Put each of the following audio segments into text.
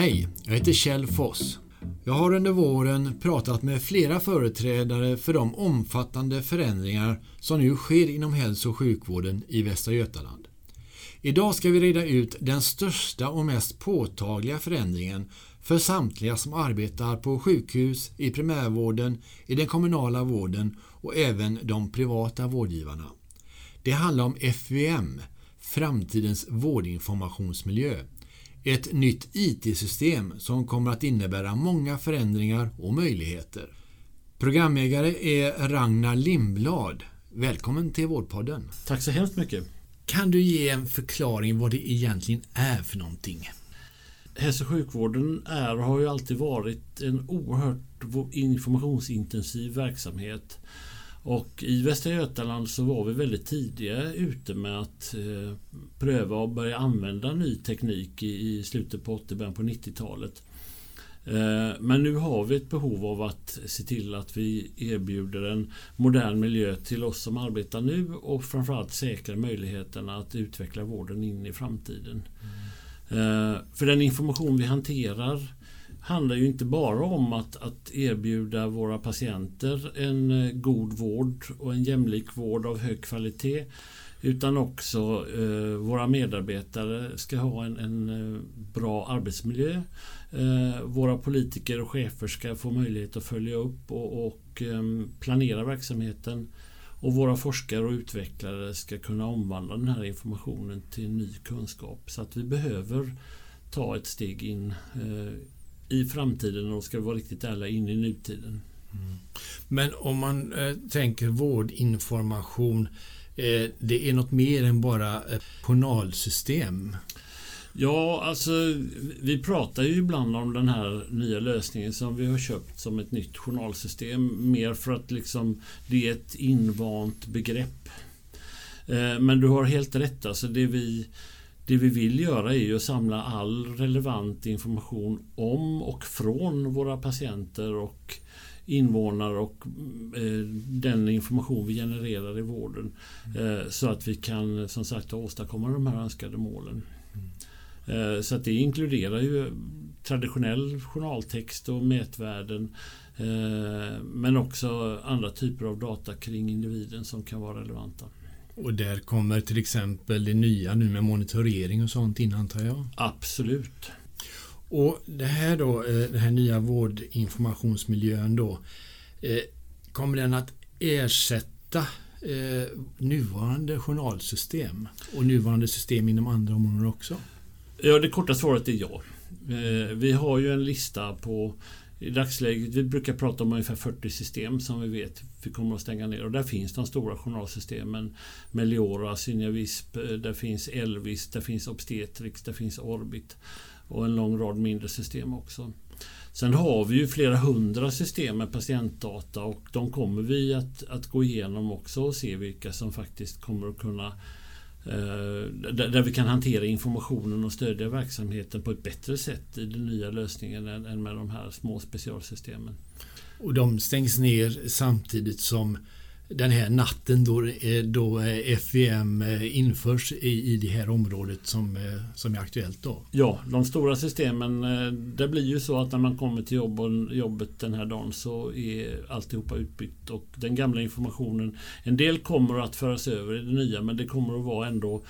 Hej, jag heter Kjell Foss. Jag har under våren pratat med flera företrädare för de omfattande förändringar som nu sker inom hälso och sjukvården i Västra Götaland. Idag ska vi reda ut den största och mest påtagliga förändringen för samtliga som arbetar på sjukhus, i primärvården, i den kommunala vården och även de privata vårdgivarna. Det handlar om FVM, Framtidens vårdinformationsmiljö. Ett nytt IT-system som kommer att innebära många förändringar och möjligheter. Programägare är Ragnar Lindblad. Välkommen till Vårdpodden. Tack så hemskt mycket. Kan du ge en förklaring vad det egentligen är för någonting? Hälso och sjukvården är och har ju alltid varit en oerhört informationsintensiv verksamhet. Och i Västra Götaland så var vi väldigt tidiga ute med att eh, pröva och börja använda ny teknik i, i slutet på 80 början på 90-talet. Eh, men nu har vi ett behov av att se till att vi erbjuder en modern miljö till oss som arbetar nu och framförallt säkra möjligheterna att utveckla vården in i framtiden. Mm. För den information vi hanterar handlar ju inte bara om att, att erbjuda våra patienter en eh, god vård och en jämlik vård av hög kvalitet. Utan också eh, våra medarbetare ska ha en, en eh, bra arbetsmiljö. Eh, våra politiker och chefer ska få möjlighet att följa upp och, och eh, planera verksamheten. Och våra forskare och utvecklare ska kunna omvandla den här informationen till ny kunskap. Så att vi behöver ta ett steg in eh, i framtiden och ska vara riktigt ärliga in i nutiden. Mm. Men om man eh, tänker vårdinformation, eh, det är något mer än bara ett journalsystem? Ja, alltså vi pratar ju ibland om den här nya lösningen som vi har köpt som ett nytt journalsystem. Mer för att liksom det är ett invant begrepp. Eh, men du har helt rätt. Alltså det vi det vi vill göra är ju att samla all relevant information om och från våra patienter och invånare och eh, den information vi genererar i vården. mm. så att vi kan som sagt åstadkomma de här önskade målen. Mm. så att det inkluderar ju traditionell journaltext och mätvärden men också andra typer av data kring individen som kan vara relevanta. Och där kommer till exempel det nya nu med monitorering och sånt in antar jag? Absolut. Och det här då, eh, den här nya vårdinformationsmiljön då, eh, kommer den att ersätta eh, nuvarande journalsystem och nuvarande system inom andra områden också? Ja, det korta svaret är ja. Vi har ju en lista på i dagsläget, vi brukar prata om ungefär 40 system som vi vet vi kommer att stänga ner. Och där finns de stora journalsystemen. Meliora, Synjavisp, eh, där finns Elvis, där finns Obstetrix, där finns Orbit. Och en lång rad mindre system också. Sen har vi ju flera hundra system med patientdata och de kommer vi att, att gå igenom också och se vilka som faktiskt kommer att kunna Eh, där vi kan hantera informationen och stödja verksamheten på ett bättre sätt i den nya lösningen än med de här små specialsystemen. Och de stängs ner samtidigt som den här natten då, då FVM eh, införs i, i det här området som, eh, som är aktuellt då? Ja, de stora systemen, eh, det blir ju så att när man kommer till jobbet den här dagen så är alltihopa utbytt och den gamla informationen, en del kommer att föras över i det nya men det kommer att vara ändå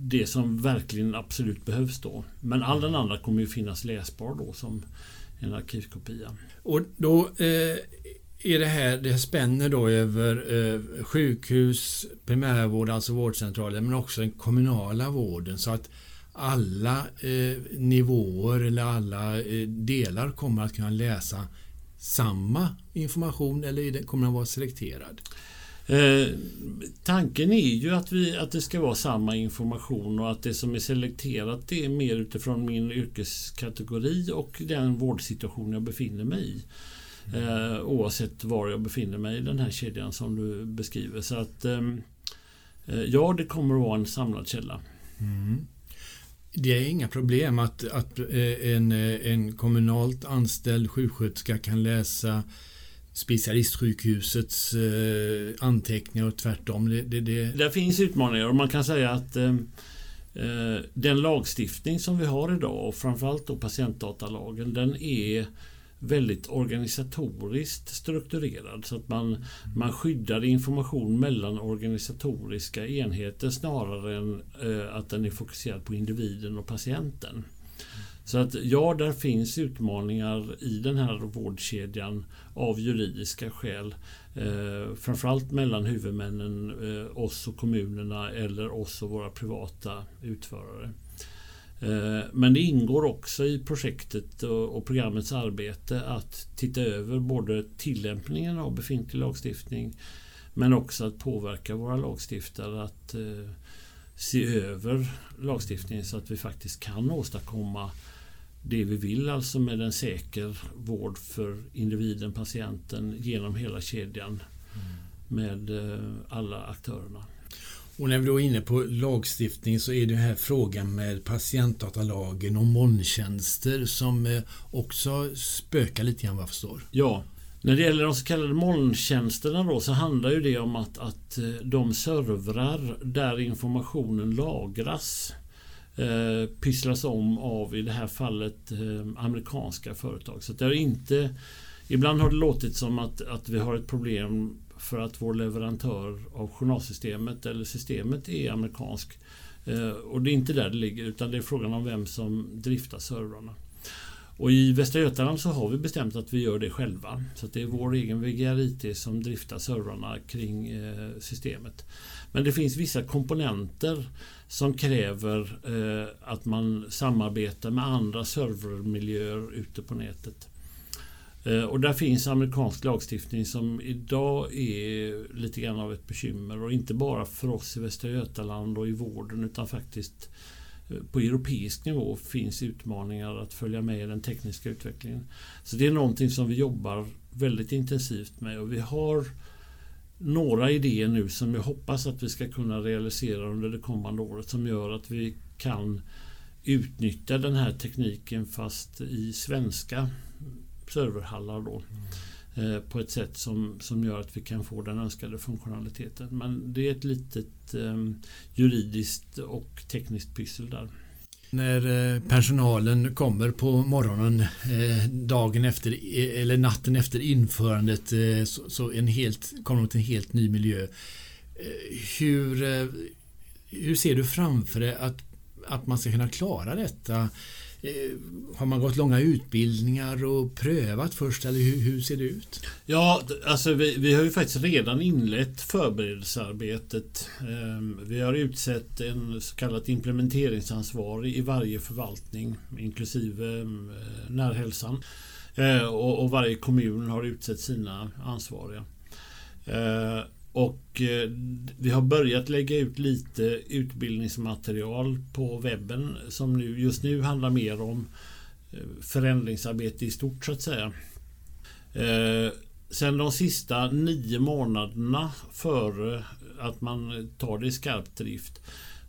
det som verkligen absolut behövs då. Men all den andra kommer ju finnas läsbar då som en arkivkopia. Och då eh, är det här, det spänner då över eh, sjukhus, primärvård, alltså vårdcentraler, men också den kommunala vården så att alla eh, nivåer eller alla eh, delar kommer att kunna läsa samma information eller kommer den vara selekterad? Eh, tanken är ju att, vi, att det ska vara samma information och att det som är selekterat det är mer utifrån min yrkeskategori och den vårdsituation jag befinner mig i. Eh, oavsett var jag befinner mig i den här kedjan som du beskriver. Så att ehm, eh, Ja, det kommer att vara en samlad källa. Mm. Det är inga problem att, att eh, en, eh, en kommunalt anställd sjuksköterska kan läsa specialistsjukhusets eh, anteckningar och tvärtom. Det, det, det... det finns utmaningar och man kan säga att Eh, den lagstiftning som vi har idag, och framförallt då patientdatalagen, den är väldigt organisatoriskt strukturerad så att man, man skyddar information mellan organisatoriska enheter snarare än eh, att den är fokuserad på individen och patienten. Så att ja, där finns utmaningar i den här vårdkedjan av juridiska skäl. Eh, framförallt mellan huvudmännen, eh, oss och kommunerna eller oss och våra privata utförare. Eh, men det ingår också i projektet och programmets arbete att titta över både tillämpningen av befintlig lagstiftning men också att påverka våra lagstiftare att eh, se över lagstiftningen så att vi faktiskt kan åstadkomma det vi vill, alltså med en säker vård för individen, patienten genom hela kedjan mm. med eh, alla aktörerna. Och när vi då är inne på lagstiftning så är det här frågan med patientdatalagen och molntjänster som eh, också spökar lite grann vad jag förstår. Ja, när det gäller de så kallade molntjänsterna då så handlar ju det om att, att eh, de servrar där informationen lagras eh, pysslas om av i det här fallet eh, amerikanska företag. Så det är inte Ibland har det låtit som att, att vi har ett problem för att vår leverantör av journalsystemet eller systemet är amerikansk. Eh, och det är inte där det ligger utan det är frågan om vem som driftar servrarna. Och i Västra Götaland så har vi bestämt att vi gör det själva. Så det är vår egen VGR-IT som driftar servrarna kring eh, systemet. Men det finns vissa komponenter som kräver eh, att man samarbetar med andra servermiljöer ute på nätet. Eh, och där finns amerikansk lagstiftning som idag är lite grann av ett bekymmer. Och inte bara för oss i Västra Götaland och i vården utan faktiskt eh, på europeisk nivå finns utmaningar att följa med i den tekniska utvecklingen. Så det är någonting som vi jobbar väldigt intensivt med. Och vi har några idéer nu som jag hoppas att vi ska kunna realisera under det kommande året som gör att vi kan utnyttja den här tekniken fast i svenska serverhallar då. Mm. På ett sätt som, som gör att vi kan få den önskade funktionaliteten. Men det är ett litet ehm, juridiskt och tekniskt pyssel där. När eh, personalen kommer på morgonen eh, dagen efter eller natten efter införandet så, en helt, kommer de till en helt ny miljö. Hur, hur ser du framför dig att, att man ska kunna klara detta? Eh, har man gått långa utbildningar och prövat först eller hur, hur ser det ut? Ja, alltså vi, vi, har ju faktiskt redan inlett förberedelsearbetet. Ehm, vi har utsett en så kallad implementeringsansvarig i varje förvaltning inklusive mm, eh, närhälsan. Eh, och varje kommun har utsett sina ansvariga. Och eh, vi har börjat lägga ut lite utbildningsmaterial på webben som nu, just nu handlar mer om eh, förändringsarbete i stort så att säga. Eh, sen de sista nio månaderna före att man tar det i skarp drift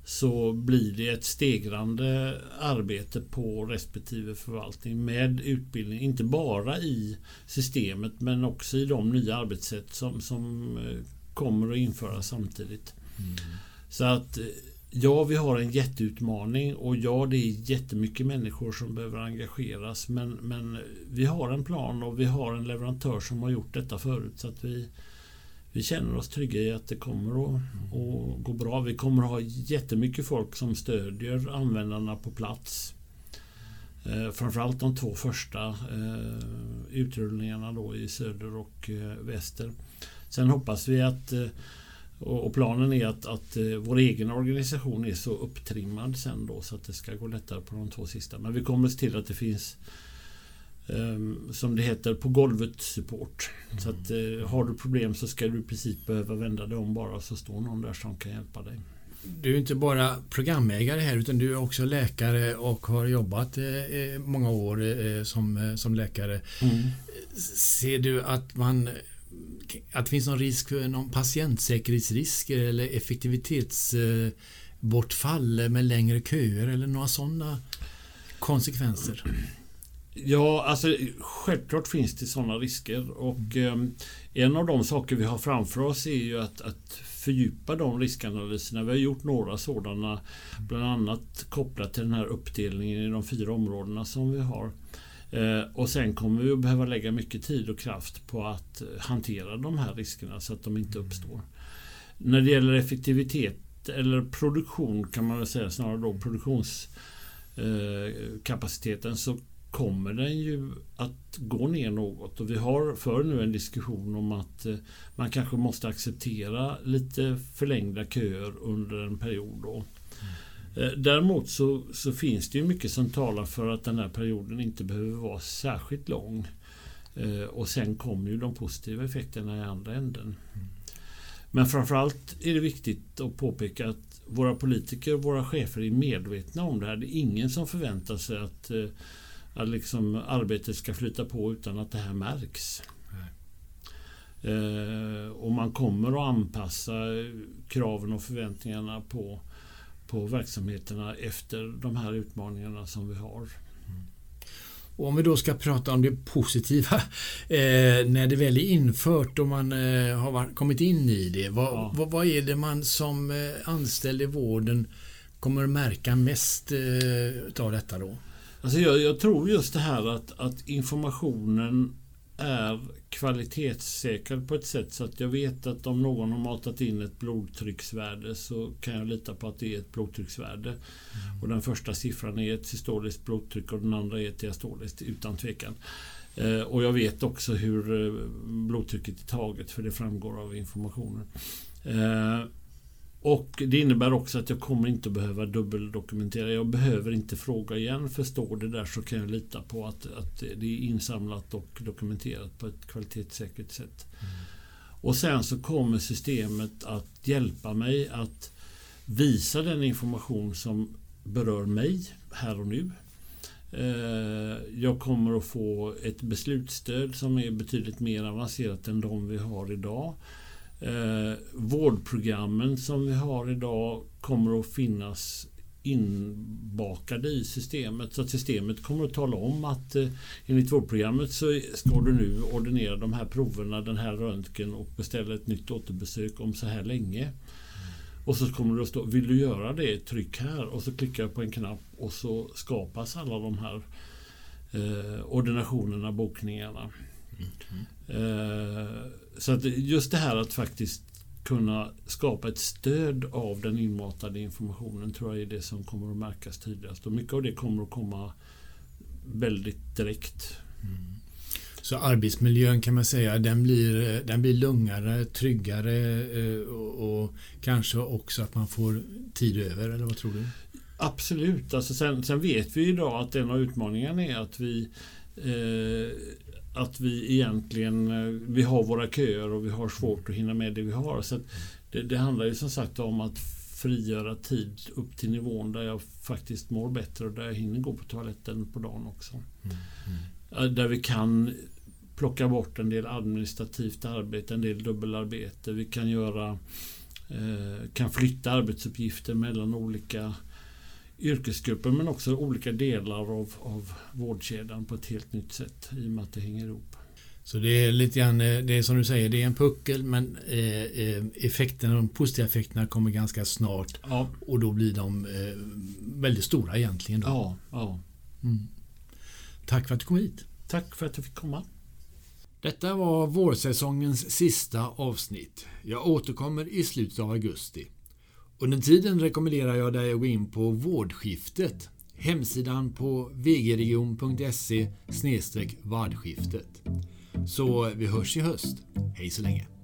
så blir det ett stegrande arbete på respektive förvaltning med utbildning, inte bara i systemet men också i de nya arbetssätt som, som eh, kommer att införas samtidigt. Mm. Så att ja, vi har en jätteutmaning och ja, det är jättemycket människor som behöver engageras. Men, men vi har en plan och vi har en leverantör som har gjort detta förut. Så att vi, vi känner oss trygga i att det kommer att, att gå bra. Vi kommer att ha jättemycket folk som stödjer användarna på plats. Eh, framförallt de två första eh, utrullningarna då i söder och eh, väster. Sen hoppas vi att eh, och planen är att, att eh, vår egen organisation är så upptrimmad sen då så att det ska gå lättare på de två sista. Men vi kommer se till att det finns um, som det heter på golvet support. Mm. Så att uh, har du problem så ska du i princip behöva vända dig om bara så står någon där som kan hjälpa dig. Du är inte bara programägare här utan du är också läkare och har jobbat eh, många år eh, som, som läkare. Mm. Ser du att man att det finns någon risk för någon patientsäkerhetsrisker eller effektivitetsbortfall med längre köer eller några sådana konsekvenser? Ja, alltså självklart finns det sådana risker och eh, en av de saker vi har framför oss är ju att, att fördjupa de riskanalyserna. Vi har gjort några sådana, bland annat kopplat till den här uppdelningen i de fyra områdena som vi har. Eh, och sen kommer vi att behöva lägga mycket tid och kraft på att eh, hantera de här riskerna så att de inte uppstår. När det gäller effektivitet eller produktion kan man väl säga snarare då produktionskapaciteten eh, så kommer den ju att gå ner något och vi har för nu en diskussion om att man kanske måste acceptera lite förlängda köer under en period. Då. Mm. Mm. Däremot så, så, finns det ju mycket som talar för att den här perioden inte behöver vara särskilt lång. Eh, och sen kommer ju de positiva effekterna i andra änden. Men framförallt är det viktigt att påpeka att våra politiker och våra chefer är medvetna om det här. Det är ingen som förväntar sig att att liksom arbetet ska flyta på utan att det här märks. Eh, och man kommer att anpassa kraven och förväntningarna på, på verksamheterna efter de här utmaningarna som vi har. Och om vi då ska prata om det positiva eh, när det väl är infört och man eh, har kommit in i det. Vad, ja. vad, vad, är det man som eh, anställd i vården kommer att märka mest eh, av detta då? Alltså jag, jag, tror just det här att, att informationen är kvalitetssäkrad på ett sätt så att jag vet att om någon har matat in ett blodtrycksvärde så kan jag lita på att det är ett blodtrycksvärde. Mm. Och den första siffran är ett systoliskt blodtryck och den andra är ett diastoliskt utan tvekan. Eh, och jag vet också hur eh, blodtrycket är taget för det framgår av informationen. Eh, och Det innebär också att jag kommer inte behöva dubbeldokumentera. Jag behöver inte fråga igen. Förstår det där så kan jag lita på att, att det är insamlat och dokumenterat på ett kvalitetssäkert sätt. Mm. Och sen så kommer systemet att hjälpa mig att visa den information som berör mig här och nu. Eh, jag kommer att få ett beslutsstöd som är betydligt mer avancerat än de vi har idag. Eh, vårdprogrammen som vi har idag kommer att finnas inbakade i systemet. Så att systemet kommer att tala om att eh, enligt vårdprogrammet så ska du nu ordinera de här proverna, den här röntgen och beställa ett nytt återbesök om så här länge. Och så kommer det att stå, vill du göra det, tryck här och så klickar jag på en knapp och så skapas alla de här eh, ordinationerna, bokningarna. Mm. Så att just det här att faktiskt kunna skapa ett stöd av den inmatade informationen tror jag är det som kommer att märkas tydligast. Och mycket av det kommer att komma väldigt direkt. Mm. Så arbetsmiljön kan man säga den blir, den blir lugnare, tryggare eh, och, och kanske också att man får tid över eller vad tror du? Absolut. Alltså sen, sen vet vi idag att en av utmaningarna är att vi eh, att vi egentligen eh, vi har våra köer och vi har svårt att hinna med det vi har. Så det, det, handlar ju som sagt om att frigöra tid upp till nivån där jag faktiskt mår bättre och där jag hinner gå på toaletten på dagen också. Mm. Mm. Där vi kan plocka bort en del administrativt arbete, en del dubbelarbete. Vi kan göra eh, kan flytta arbetsuppgifter mellan olika yrkesgrupper men också olika delar av, av vårdkedjan på ett helt nytt sätt i och med att det hänger ihop. Så det är lite grann, eh, det är som du säger, det är en puckel men eh, eh, effekterna, de positiva effekterna kommer ganska snart ja. och då blir de väldigt stora egentligen. Då. Ja, ja. Mm. Tack för att du kom hit. Tack för att jag fick komma. Detta var vårsäsongens sista avsnitt. Jag återkommer i slutet av augusti. Under tiden rekommenderar jag dig att gå in på Vårdskiftet, hemsidan på vgregion.se vardskiftet. Så vi hörs i höst. Hej så länge!